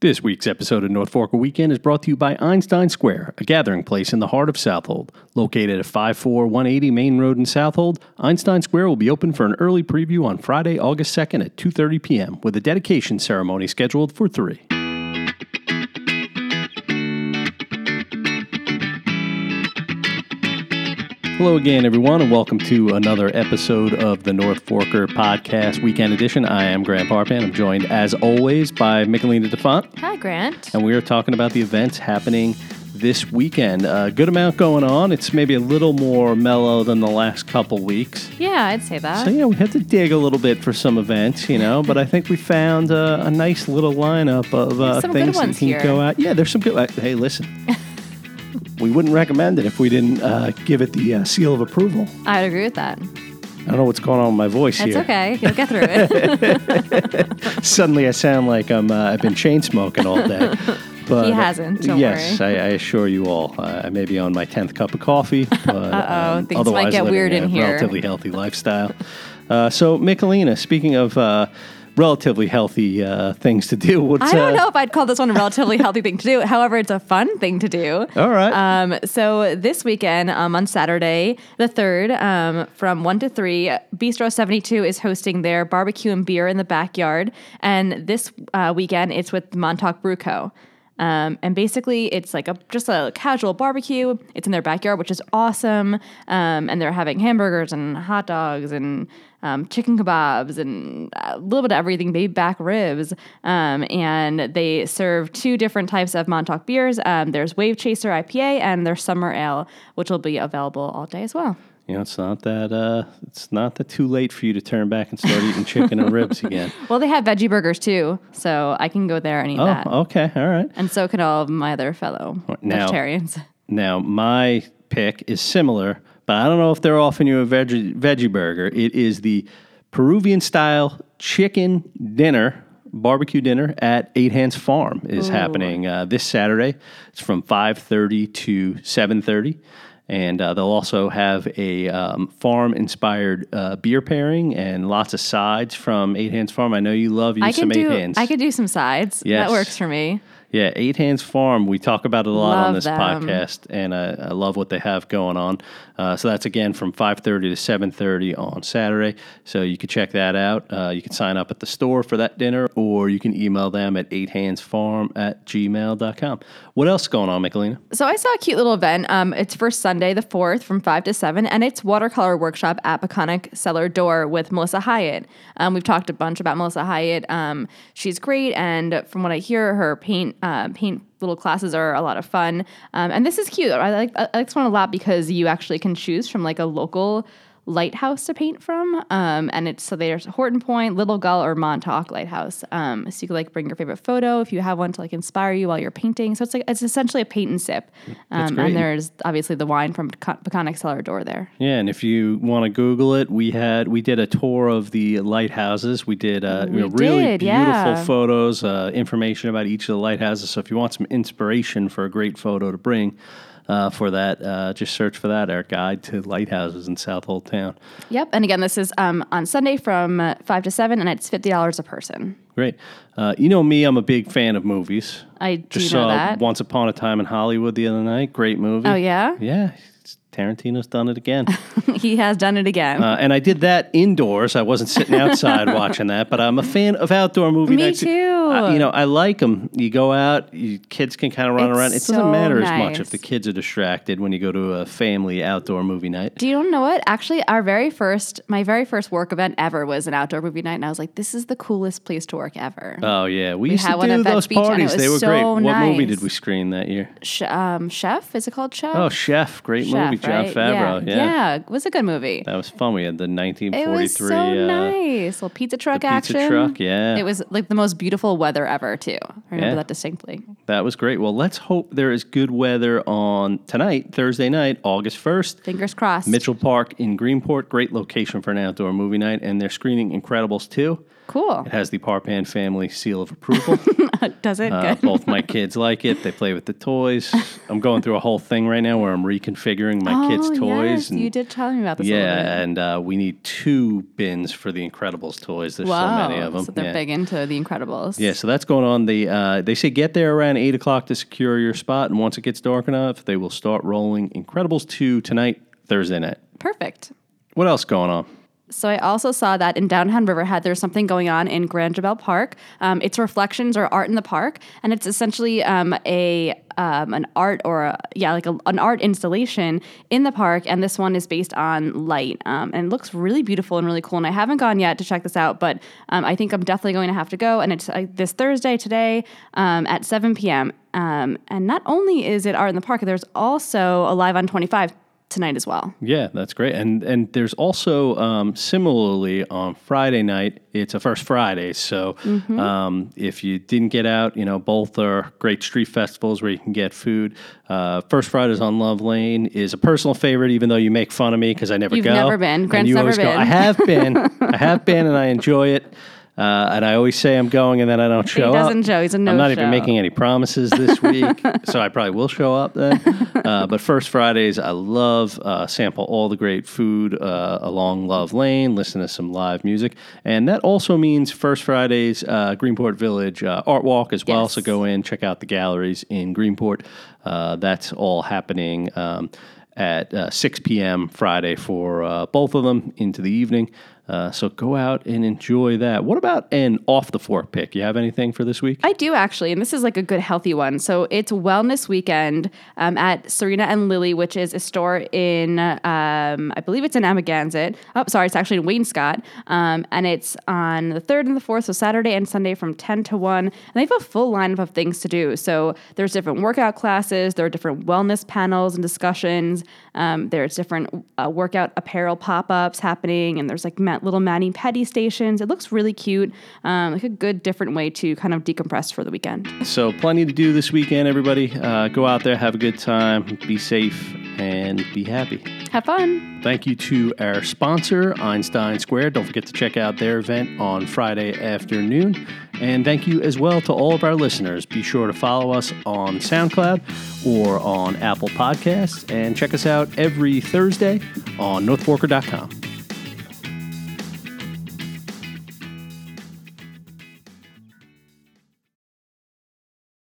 This week's episode of North Fork Weekend is brought to you by Einstein Square, a gathering place in the heart of Southold. Located at 54180 Main Road in Southold, Einstein Square will be open for an early preview on Friday, August 2nd at 2:30 p.m. with a dedication ceremony scheduled for 3. Hello again, everyone, and welcome to another episode of the North Forker Podcast Weekend Edition. I am Grant Parpan. I'm joined, as always, by Michelina DeFont, Hi, Grant. and we are talking about the events happening this weekend. A good amount going on. It's maybe a little more mellow than the last couple weeks. Yeah, I'd say that. So, yeah, we had to dig a little bit for some events, you know, but I think we found uh, a nice little lineup of uh, things that you can here. go out. Yeah, there's some good. uh, Hey, listen. we wouldn't recommend it if we didn't uh, give it the uh, seal of approval. I'd agree with that. I don't know what's going on with my voice That's here. okay. You'll get through it. Suddenly, I sound like I'm. Uh, I've been chain smoking all day. But He hasn't, yes, I, I assure you all. Uh, I may be on my tenth cup of coffee, but um, things might otherwise get weird a in here. Relatively healthy lifestyle. Uh, so, Michelina, speaking of uh, relatively healthy uh, things to do, what's I don't uh, know if I'd call this one a relatively healthy thing to do. However, it's a fun thing to do. All right. Um, so this weekend, um, on Saturday, the third, um, from one to three, Bistro Seventy Two is hosting their barbecue and beer in the backyard, and this uh, weekend it's with Montauk Brew Co. Um, and basically, it's like a just a casual barbecue. It's in their backyard, which is awesome. Um, and they're having hamburgers and hot dogs and um, chicken kebabs and a little bit of everything, baby back ribs. Um, and they serve two different types of Montauk beers. Um, there's Wave Chaser IPA and their Summer Ale, which will be available all day as well. You know, it's not that. Uh, it's not that too late for you to turn back and start eating chicken and ribs again. Well, they have veggie burgers too, so I can go there and eat Oh, that. okay, all right. And so can all of my other fellow Now- vegetarians. Now, my pick is similar, but I don't know if they're offering you a veggie, veggie burger. It is the Peruvian style chicken dinner, barbecue dinner at Eight Hands Farm is happening uh, this Saturday. It's from 5.30 to 7.30. And uh, they'll also have a um, farm-inspired uh, beer pairing and lots of sides from Eight Hands Farm. I know you love you I some can Eight do Hands. I could do some sides. Yes. That works for me. Yeah, Eight Hands Farm. We talk about it a lot on this them. podcast, and I, I love what they have going on. Uh, so that's again from five thirty to seven thirty on Saturday. So you can check that out. Uh, you can sign up at the store for that dinner, or you can email them at eighthandsfarm at gmail.com. What else is going on, Michelina? So I saw a cute little event. Um, it's for Sunday the fourth from five to seven, and it's watercolor workshop at Peconic Cellar Door with Melissa Hyatt. Um, we've talked a bunch about Melissa Hyatt. Um, she's great, and from what I hear, her paint uh, paint little classes are a lot of fun. Um, and this is cute. I like I like this one a lot because you actually can choose from like a local lighthouse to paint from. Um, and it's so there's Horton Point, Little Gull, or Montauk Lighthouse. Um, so you could like bring your favorite photo if you have one to like inspire you while you're painting. So it's like it's essentially a paint and sip. Um, and there's obviously the wine from Peconic Cellar Door there. Yeah, and if you want to Google it, we had we did a tour of the lighthouses. We did uh, you know, really did, beautiful yeah. photos, uh, information about each of the lighthouses. So if you want some inspiration for a great photo to bring uh, for that, uh, just search for that. Our guide to lighthouses in Southold Town. Yep. And again, this is um, on Sunday from uh, five to seven, and it's fifty dollars a person. Great. Uh, you know me, I'm a big fan of movies. I do Just saw that. Once Upon a Time in Hollywood the other night. Great movie. Oh yeah, Yeah, Tarantino's done it again. he has done it again. Uh, and I did that indoors. I wasn't sitting outside watching that, but I'm a fan of outdoor movie Me nights. too. You know, I like them. You go out, you, kids can kind of run It's around. It doesn't so matter as much if the kids are distracted when you go to a family outdoor movie night. Do you know what? Actually, our very first, my very first work event ever was an outdoor movie night, and I was like, "This is the coolest place to work ever." Oh yeah, we, used had to one do those Beach, parties. They were was great. so What movie did we screen that year? Sh- um, Chef, is it called Chef? Oh, Chef, great Chef, movie, John right? Favreau. Yeah. Yeah. it was a good movie. that was fun. We had the 1943 It was so uh, nice. Little pizza truck pizza action. truck, yeah. It was like the most beautiful weather ever, too. I remember Yeah. that distinctly. That was great. Well, let's hope there is good weather on tonight, Thursday night, August 1st. Fingers crossed. Mitchell Park in Greenport, great location for an outdoor movie night, and they're screening Incredibles 2. Cool. It has the Parpan family seal of approval. Does it? Uh, both my kids like it. They play with the toys. I'm going through a whole thing right now where I'm reconfiguring my kids' Oh, toys. Yes, you did tell me about this. a bit. Yeah, and uh, we need two bins for the Incredibles toys. There's Wow. so many of them. So they're yeah. big into the Incredibles. Yeah, so that's going on. They uh, they say get there around eight o'clock to secure your spot, and once it gets dark enough, they will start rolling Incredibles two tonight, Thursday night. Perfect. What else going on? So I also saw that in downtown Riverhead, there's something going on in Grand Park. Um, it's reflections or art in the park, and it's essentially um, a um, an art or a, yeah, like a, an art installation in the park. And this one is based on light, um, and it looks really beautiful and really cool. And I haven't gone yet to check this out, but um, I think I'm definitely going to have to go. And it's uh, this Thursday today um, at 7 p.m. And not only is it art in the park, there's also Alive on 25 tonight as well. Yeah, that's great. And and there's also um, similarly on Friday night. It's a first Friday, so Mm-hmm. um, if you didn't get out, you know both are great street festivals where you can get food. Uh, first Fridays on Love Lane is a personal favorite, even though you make fun of me because I never go. You've go. never been. Grant's never always go. I have been. I have been, and I enjoy it. Uh, and I always say I'm going, and then I don't show up. doesn't show. He's a I'm not even making any promises this week, so I probably will show up then. Uh, but first Fridays, I love uh, sample all the great food uh, along Love Lane, listen to some live music, and that also means first Fridays uh, Greenport Village uh, Art Walk as well. Yes. So go in, check out the galleries in Greenport. Uh, that's all happening. Um, at uh, 6 p.m. Friday for uh, both of them into the evening. Uh, so go out and enjoy that. What about an off the fork pick? You have anything for this week? I do actually, and this is like a good healthy one. So it's Wellness Weekend um, at Serena and Lily, which is a store in, um, I believe it's in Amagansett. Oh, sorry, it's actually in Wainscott, um, and it's on the third and the fourth, so Saturday and Sunday from ten to one. And they have a full lineup of things to do. So there's different workout classes, there are different wellness panels and discussions. Um, there's different uh, workout apparel pop ups happening, and there's like ma- little mani pedi stations. It looks really cute, um, like a good different way to kind of decompress for the weekend. So, plenty to do this weekend, everybody. Uh, go out there, have a good time, be safe, and be happy. Have fun. Thank you to our sponsor, Einstein Square. Don't forget to check out their event on Friday afternoon. And thank you as well to all of our listeners. Be sure to follow us on SoundCloud or on Apple Podcasts and check us out every Thursday on northforker.com.